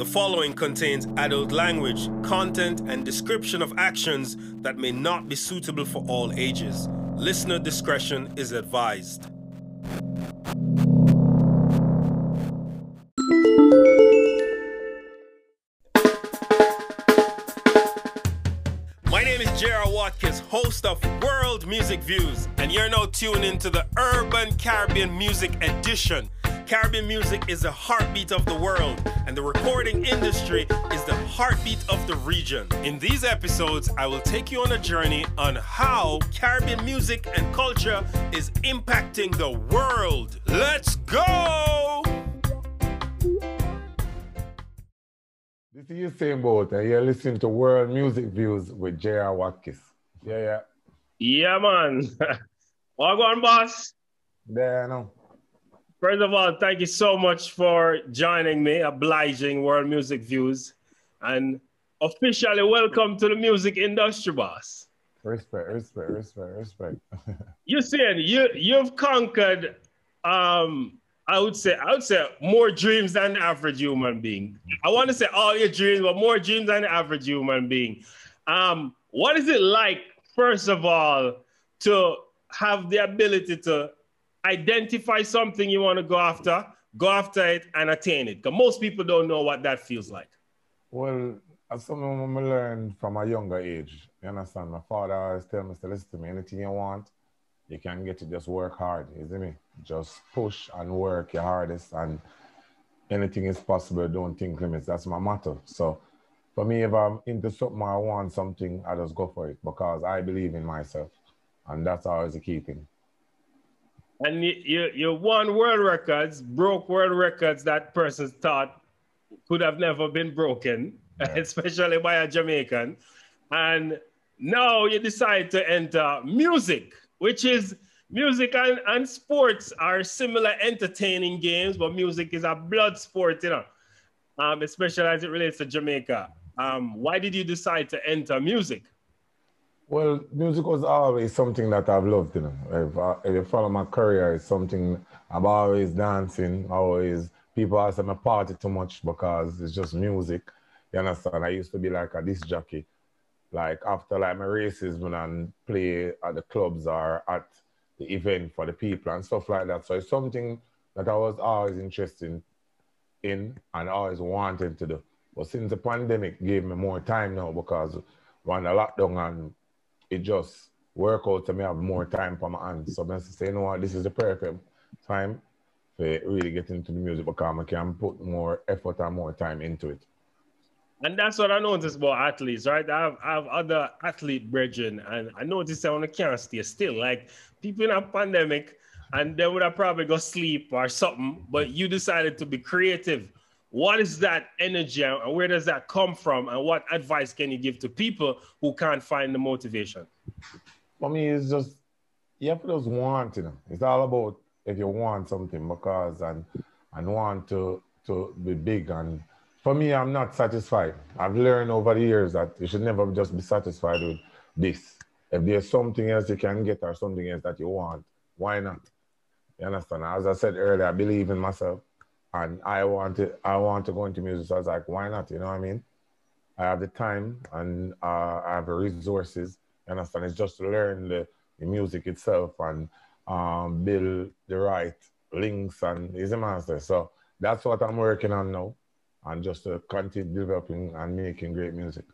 The following contains adult language, content, and description of actions that may not be suitable for all ages. Listener discretion is advised. My name is J.R. Watkins, host of World Music Views, and you're now tuned into the Urban Caribbean Music Edition. Caribbean music is the heartbeat of the world, and the recording industry is the heartbeat of the region. In these episodes, I will take you on a journey on how Caribbean music and culture is impacting the world. Let's go! This is Usain Bolt, and you're listening to World Music Views with J.R. Watkins. Yeah, yeah. Yeah, man. Wagwan, boss. Yeah, I know. First of all, thank you so much for joining me, obliging World Music Views, and officially welcome to the music industry, boss. Respect, respect, respect, respect. you saying you you've conquered, um, I would say, I would say more dreams than the average human being. I want to say all your dreams, but more dreams than the average human being. Um, what is it like, first of all, to have the ability to identify something you want to go after, go after it, and attain it. Because most people don't know what that feels like. Well, as something I learned from a younger age. You understand? My father always tell me, listen to me, anything you want, you can get it, just work hard. See me? Just push and work your hardest, and anything is possible. Don't think limits. That's my motto. So, for me, if I'm into something, I want something, I just go for it because I believe in myself. And that's always the key thing and you, you, you won world records, broke world records that person thought could have never been broken, yeah. especially by a Jamaican. And now you decide to enter music, which is music and, and sports are similar entertaining games, but music is a blood sport, you know, um, especially as it relates to Jamaica. Um, why did you decide to enter music? Well, music was always something that I've loved, you know. If, I, if you follow my career, it's something I'm always dancing, always. People ask me party too much because it's just music. You understand? I used to be like a disc jockey. Like after like my races when I play at the clubs or at the event for the people and stuff like that. So it's something that I was always interested in and always wanted to do. But since the pandemic gave me more time now because when the lockdown and it just work out to me have more time for my hands. So I say, you know what, this is the perfect time to really get into the music because I can put more effort and more time into it. And that's what I noticed about athletes, right? I have, I have other athlete brethren, and I noticed that when I can't stay still, like people in a pandemic, and they would have probably go sleep or something, but you decided to be creative what is that energy and where does that come from? And what advice can you give to people who can't find the motivation? For me, it's just you have to just want, know. It's all about if you want something because and and want to to be big. And for me, I'm not satisfied. I've learned over the years that you should never just be satisfied with this. If there's something else you can get or something else that you want, why not? You understand? As I said earlier, I believe in myself and I wanted I want to go into music. So I was like, why not? You know what I mean? I have the time and uh, I have the resources. You understand? It's just to learn the, the music itself and um, build the right links and is a master. So that's what I'm working on now, and just to continue developing and making great music.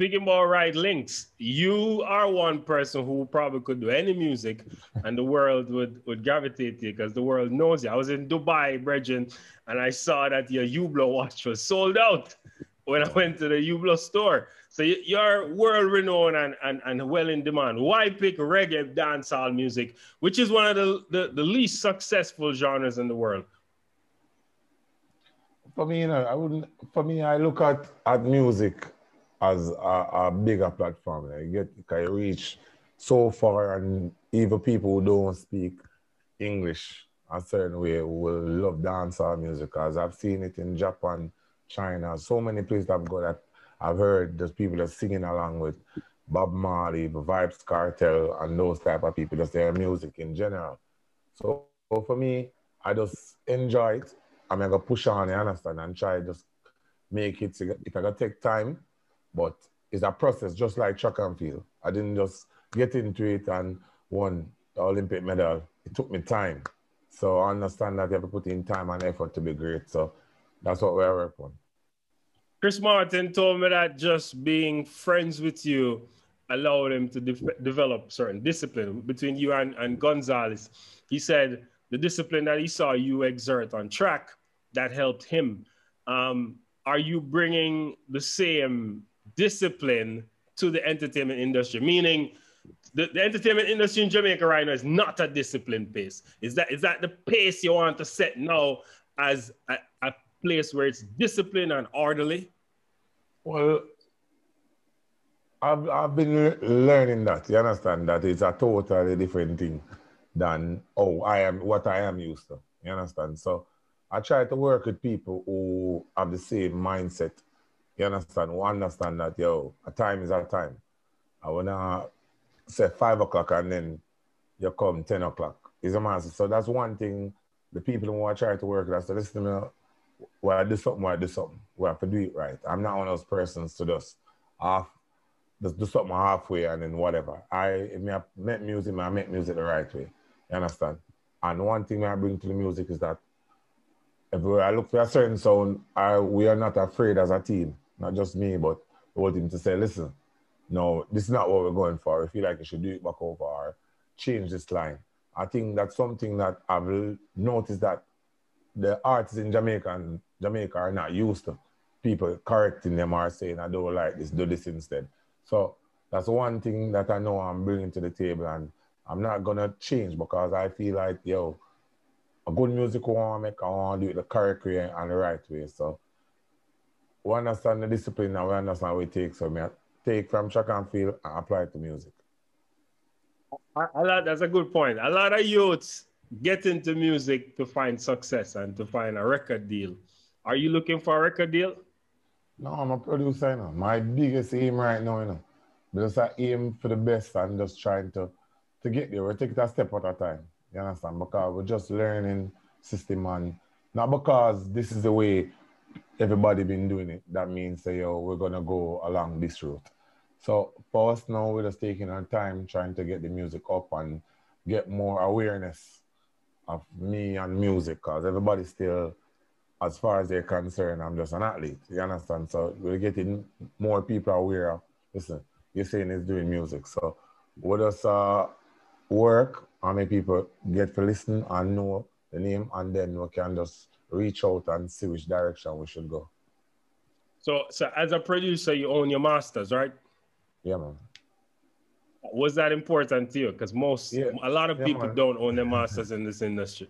Speaking about right links, you are one person who probably could do any music and the world would, would gravitate to you because the world knows you. I was in Dubai, Bridget, and I saw that your Hublot watch was sold out when I went to the Hublot store. So you're world renowned and, and, and well in demand. Why pick reggae dancehall music, which is one of the, the, the least successful genres in the world? For me, you know, I wouldn't. For me, I look at at music as a, a bigger platform. You get can reach so far, and even people who don't speak English a certain way will love dancehall music. Because I've seen it in Japan, China, so many places I've got that I've heard there's people that singing along with Bob Marley, Vybz Kartel, and those type of people. That's their music in general. So for me, I just enjoy it. I'm gonna push on, you understand, and try just make it. It gonna take time, but it's a process, just like track and field. I didn't just get into it and won the Olympic medal. It took me time. So I understand that you have to put in time and effort to be great. So that's what we're working on. Chris Martin told me that just being friends with you allowed him to de- develop certain discipline between you and, and Gonzalez. He said the discipline that he saw you exert on track that helped him. Um, are you bringing the same discipline to the entertainment industry? Meaning, the, the entertainment industry in Jamaica right now is not a disciplined pace. Is that is that the pace you want to set now as a, a place where it's disciplined and orderly? Well, I've, I've been learning that. You understand that it's a totally different thing than oh I am what I am used to. You understand? So I try to work with people who have the same mindset. You understand? Who understand that yo, a time is a time. I wanna say five o'clock and then you come ten o'clock. Is a master. So that's one thing the people who I try to work I say, listen to me, well, I do something, well, I do something. We have to do it right. I'm not one of those persons to just half just do something halfway and then whatever. I if I make music, I make music the right way. You understand? And one thing I bring to the music is that everywhere I look for a certain sound, I we are not afraid as a team, not just me, but the whole team to say, listen, no, this is not what we're going for. We feel like you should do it back over or change this line. I think that's something that I've noticed that the artists in Jamaica and Jamaica are not used to people correcting them or saying, I don't like this, do this instead. So that's one thing that I know I'm bringing to the table and I'm not gonna change because I feel like, yo, a good music I want to make, I want to do it the correct way and the right way. So we understand the discipline and we understand what it takes. So me take from track and field and apply it to music. A lot, that's a good point. A lot of youths get into music to find success and to find a record deal. Are you looking for a record deal? No, I'm a producer, you know. My biggest aim right now, you know, just I aim for the best and just trying to to get there. We take it a step at a time. You understand? Because we're just learning system and not because this is the way everybody been doing it. That means say, yo, we're gonna go along this route. So for us now, we're just taking our time trying to get the music up and get more awareness of me and music because everybody still as far as they're concerned, I'm just an athlete. You understand? So we're getting more people aware of, listen, you're saying it's doing music. So we just uh, work, how many people get to listen and know the name, and then we can just reach out and see which direction we should go. So, so as a producer, you own your masters, right? Yeah, man. Was that important to you? Because most, yeah. a lot of yeah, people man. don't own their masters in this industry.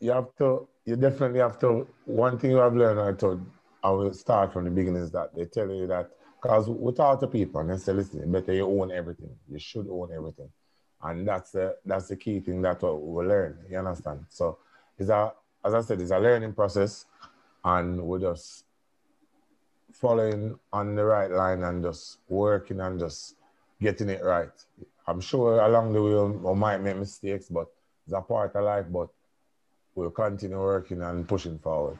You have to you definitely have to. One thing I've learned, I thought I will start from the beginning is that they tell you that because we talk to people and they say, listen, better you own everything. You should own everything, and that's the that's the key thing that we learn. You understand? So it's a as I said, it's a learning process, and we're just following on the right line and just working and just getting it right. I'm sure along the way we might make mistakes, but it's a part of life. But we'll continue working and pushing forward.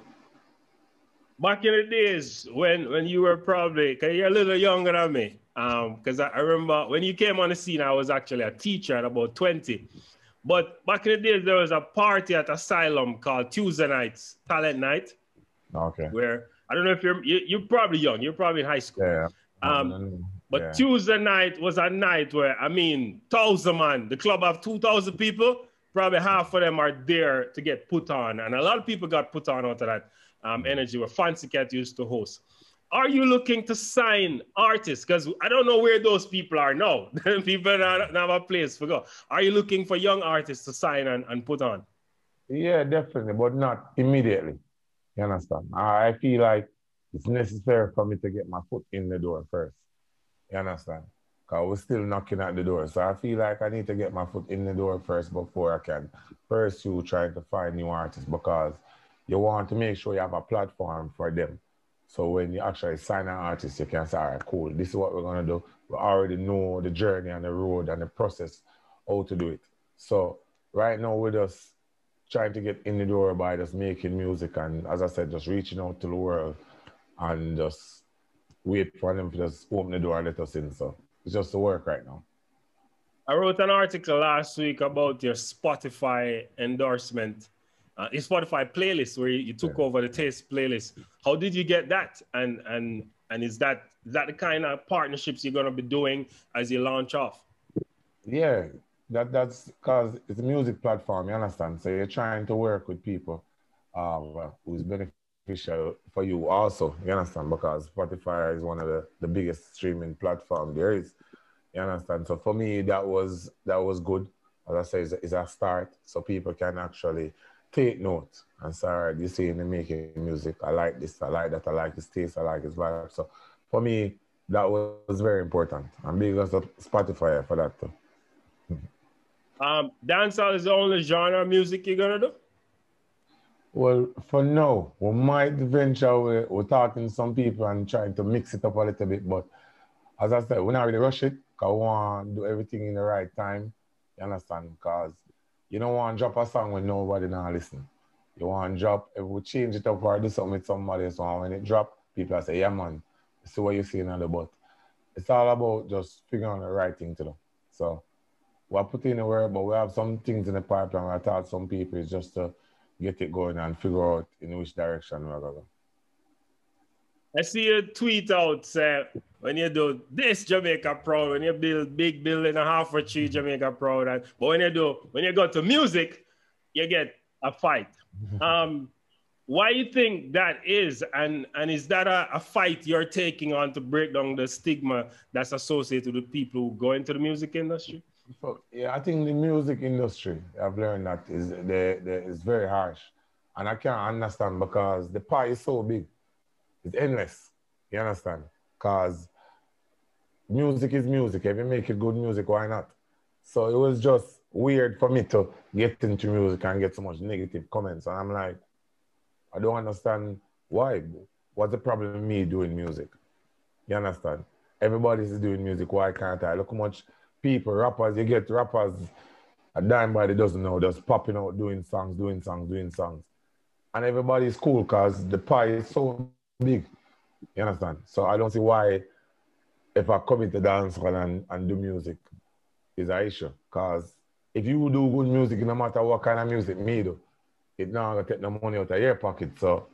Back in the days when when you were probably, cause you're a little younger than me, because um, I, I remember when you came on the scene, I was actually a teacher at about 20. But back in the days, there was a party at Asylum called Tuesday Nights, Talent Night. Okay. Where I don't know if you're you, are you are probably young, you're probably in high school. Yeah. Um, but yeah. Tuesday night was a night where I mean, thousand man, the club have two thousand people probably half of them are there to get put on. And a lot of people got put on out of that um, energy where Fancy Cat used to host. Are you looking to sign artists? Because I don't know where those people are now. people don't have a place to go. Are you looking for young artists to sign and, and put on? Yeah, definitely, but not immediately. You understand? I feel like it's necessary for me to get my foot in the door first. You understand? Cause we're still knocking at the door. So I feel like I need to get my foot in the door first before I can pursue trying to find new artists because you want to make sure you have a platform for them. So when you actually sign an artist, you can say, all right, cool, this is what we're gonna do. We already know the journey and the road and the process, how to do it. So right now we're just trying to get in the door by just making music and, as I said, just reaching out to the world and just wait for them to just open the door and let us in. So it's just the work right now. I wrote an article last week about your Spotify endorsement, uh, your Spotify playlist where you, you took yeah. over the Taste playlist. How did you get that? And and and is that is that the kind of partnerships you're gonna be doing as you launch off? Yeah, that that's because it's a music platform. You understand? So you're trying to work with people um, who's beneficial for you also. You understand? Because Spotify is one of the, the biggest streaming platform there is. You understand? So for me, that was that was good. As I say, it's it's a start, so people can actually take note and say, all right, you see, in making music, I like this, I like that, I like his taste, I like his vibe. So for me, that was very important. I'm big as Spotify for that too. um, dancehall is the only genre of music you're gonna do? Well, for now, we might venture. We're, we're talking to some people and trying to mix it up a little bit, but as I said, we're not really rush it because we want to do everything in the right time. You understand? Because you don't want to drop a song when nobody now listen. You want to drop, if we change it up or do something with somebody, so when it drop, people say, yeah, man, see what you see in the but it's all about just figuring out the right thing to do. So we're putting in the work, but we have some things in the pipeline. I thought some people is just to get it going and figure out in which direction we're going. I see you tweet out say when you do this Jamaica proud, when you build big building a half a tree Jamaica proud, and but when you do when you go to music, you get a fight. um, why you think that is, and and is that a, a, fight you're taking on to break down the stigma that's associated with people who go into the music industry? yeah, I think the music industry, I've learned that is the, the is very harsh, and I can't understand because the pie is so big it's endless. You understand? Because music is music. If you make it good music, why not? So it was just weird for me to get into music and get so much negative comments. And I'm like, I don't understand why. What's the problem with me doing music? You understand? Everybody's doing music. Why can't I? Look how much people, rappers, you get rappers a dime by the dozen now, just popping out, doing songs, doing songs, doing songs. And everybody's cool because the pie is so big. You understand? So I don't see why if I come into dance and, and do music is an issue. Because if you do good music, no matter what kind of music me do, it not gonna take no money out of your pocket. So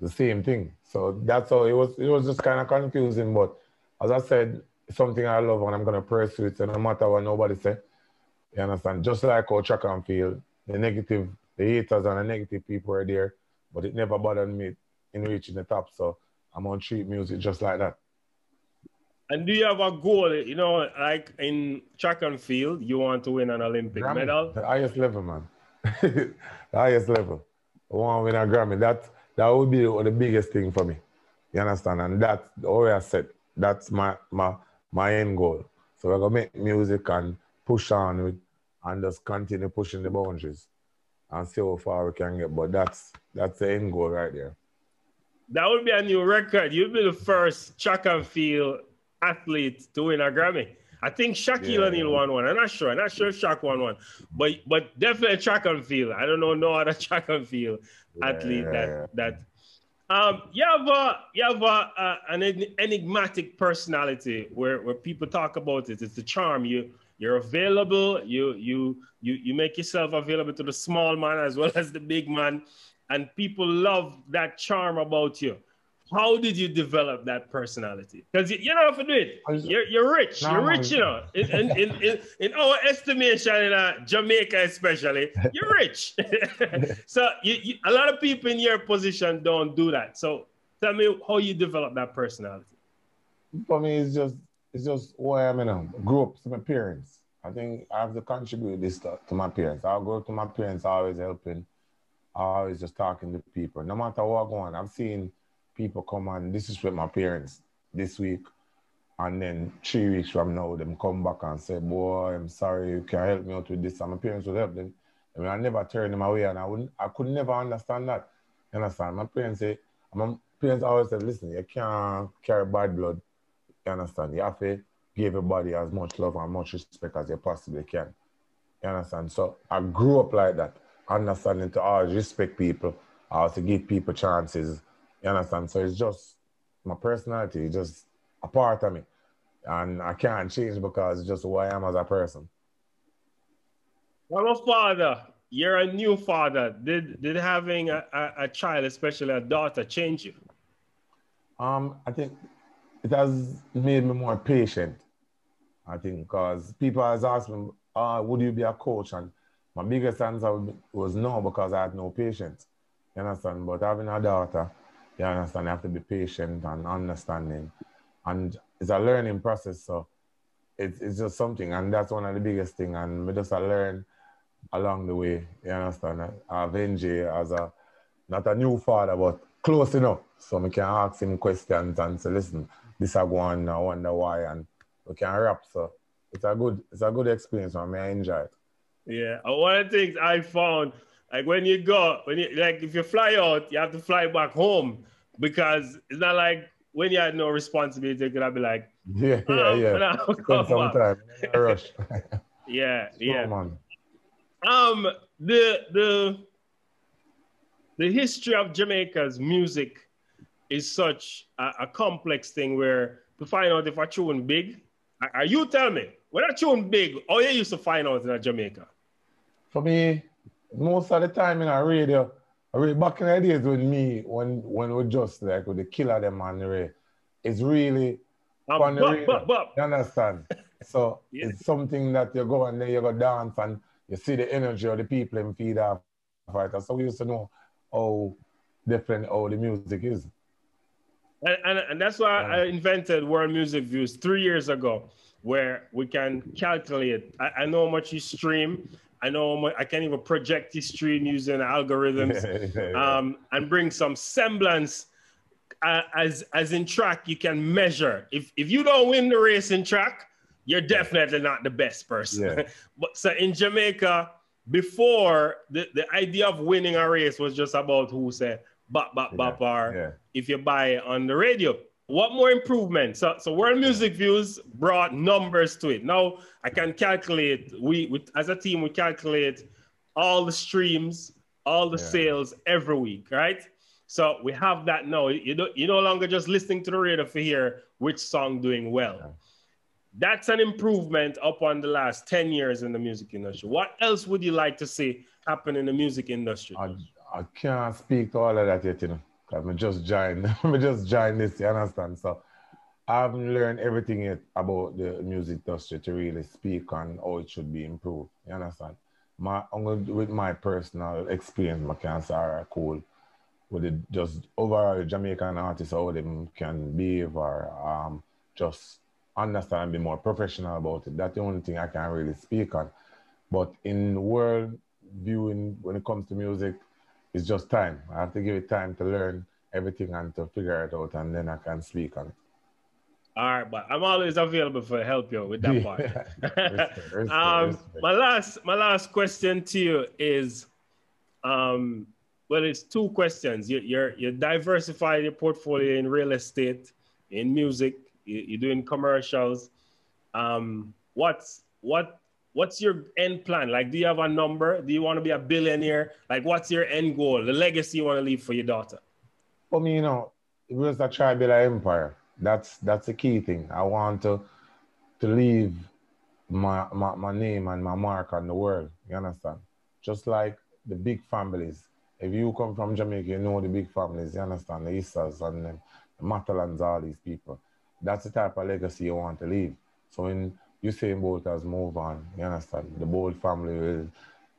the same thing. So that's all it was it was just kind of confusing. But as I said, something I love and I'm gonna pursue it. So no matter what nobody say. You understand? Just like our track and field, the negative, the haters and the negative people are there, but it never bothered me in reaching the top. So I'm gonna treat music just like that. And do you have a goal? You know, like in track and field, you want to win an Olympic Grammy, medal? The highest level, man. the highest level. I want to win a Grammy. That that would be the biggest thing for me. You understand? And that's the I said. That's my my my end goal. So we're gonna make music and push on with and just continue pushing the boundaries and see how far we can get. But that's that's the end goal right there. That would be a new record. You'd be the first track and field athlete to win a Grammy. I think Shaquille yeah, O'Neal won one. I'm not sure. I'm not sure if Shaq won one, but but definitely track and field. I don't know no other track and field yeah, athlete that that. Um, you have a you have a, a, an enigmatic personality where where people talk about it. It's the charm. You you're available. You you you you make yourself available to the small man as well as the big man and people love that charm about you. How did you develop that personality? Because you, you know if to do it. You're, you're rich. You're rich, you know. In, in, in, in, our estimation, in uh, Jamaica especially, you're rich. so you, you, a lot of people in your position don't do that. So tell me how you develop that personality. For me, it's just it's just who I am now. Grew up to my parents. I think I have to contribute this to, to my parents. I'll go to my parents, always helping always just talking to people. No matter what going I've seen people come and this is with my parents this week. And then three weeks from now, them come back and say, boy, I'm sorry, you can help me out with this. And my parents would help them. I mean, I never turn them away and I wouldn't, I could never understand that. You understand? My parents say, my parents always said, listen, you can't carry bad blood. You understand? You have to give everybody as much love and much respect as you possibly can. You understand? So I grew up like that. Understanding to always respect people, always to give people chances. You understand? So it's just my personality, just a part of me. And I can't change because it's just who I am as a person. I'm a father. You're a new father. Did did having a, a, a child, especially a daughter, change you? Um, I think it has made me more patient. I think because people has asked me, uh, would you be a coach? And my biggest answer was no, because I had no patience. You understand? But having a daughter, you understand, you have to be patient and understanding. And it's a learning process. So it's, it's just something. And that's one of the biggest thing. And we just learn along the way. You understand? I have NJ as a, not a new father, but close enough. So we can ask him questions and say, listen, this I go on, I wonder why. And we can rap. So it's a good, it's a good experience. I mean, I enjoy it. Yeah, one of the things I found, like when you go, when you like if you fly out, you have to fly back home because it's not like when you had no responsibility, you could be like, yeah, yeah, oh, yeah. Spend some time, rush. yeah, yeah. man. Um, the the the history of Jamaica's music is such a, a complex thing where to find out if a tune big, are you tell me when a tune big, how you used to find out in Jamaica? For me, most of the time in a radio, I read back in the days with me when when we just like with the killer them on the radio, it's really um, fun bup, bup, bup. You understand? So yeah. it's something that you go and then you go dance and you see the energy of the people and feed off it. So we used to know how different how the music is. And, and, and that's why yeah. I invented World Music Views three years ago, where we can calculate. I, I know how much you stream, I know I can't even project history using algorithms um, and bring some semblance. Uh, as as in track, you can measure. If if you don't win the race in track, you're definitely not the best person. Yeah. but so in Jamaica, before the, the idea of winning a race was just about who said bop bop bop or yeah. if you buy it on the radio what more improvement? So, so World Music Views brought numbers to it. Now I can calculate. We, we as a team, we calculate all the streams, all the yeah. sales every week, right? So we have that now. You don't, you no longer just listening to the radio for hear which song doing well. Yeah. That's an improvement upon the last 10 years in the music industry. What else would you like to see happen in the music industry? I, I can't speak to all of that yet, you know. Cause I just joined, I'm just joined this, you understand? So I haven't learned everything yet about the music industry to really speak on how it should be improved. You understand? My with my personal experience, my can say, all right, cool. With it just overall Jamaican artists, how they can behave or um, just understand and be more professional about it. That's the only thing I can really speak on. But in world viewing, when it comes to music, it's just time. I have to give it time to learn everything and to figure it out, and then I can speak on it. All right, but I'm always available for help you with that part. respect, respect, um, respect. My last, my last question to you is, um, well, it's two questions. You, you're you diversify your portfolio in real estate, in music. You, are doing commercials. Um, what's what what's your end plan? Like, do you have a number? Do you want to be a billionaire? Like, what's your end goal, the legacy you want to leave for your daughter? For me, you know, it was a tribal empire. That's that's the key thing. I want to to leave my, my my name and my mark on the world. You understand? Just like the big families. If you come from Jamaica, you know the big families. You understand the Easters and the Matalons, all these people. That's the type of legacy you want to leave. So in Usain Bolt has moved on. You understand? The Bolt family will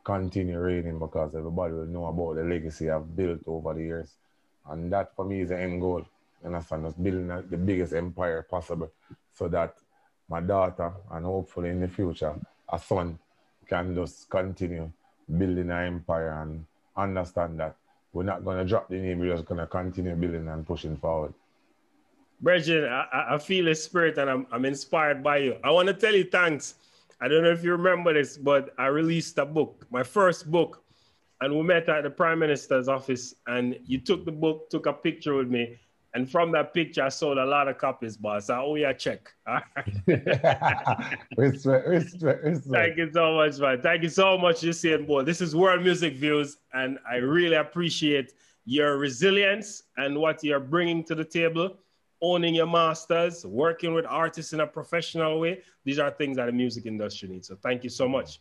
continue reigning because everybody will know about the legacy I've built over the years. And that for me is the end goal. You understand? Just building the biggest empire possible so that my daughter and hopefully in the future a son can just continue building an empire and understand that we're not going to drop the name, we're just going to continue building and pushing forward. Bridget, I, I feel a spirit and I'm, I'm inspired by you. I want to tell you thanks. I don't know if you remember this, but I released a book, my first book, and we met at the Prime Minister's office. And you took the book, took a picture with me, And from that picture, I sold a lot of copies, boss. I owe you a check. respect, respect, respect. Thank you so much, man. Thank you so much, Usain Bolt. This is World Music Views, and I really appreciate your resilience and what you're bringing to the table, owning your masters, working with artists in a professional way. These are things that the music industry needs. So thank you so much.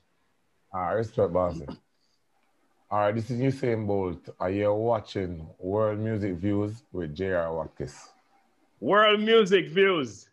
All right, respect, boss. All right, this is Usain Bolt. Are you watching World Music Views with J.R. Watkins? World Music Views.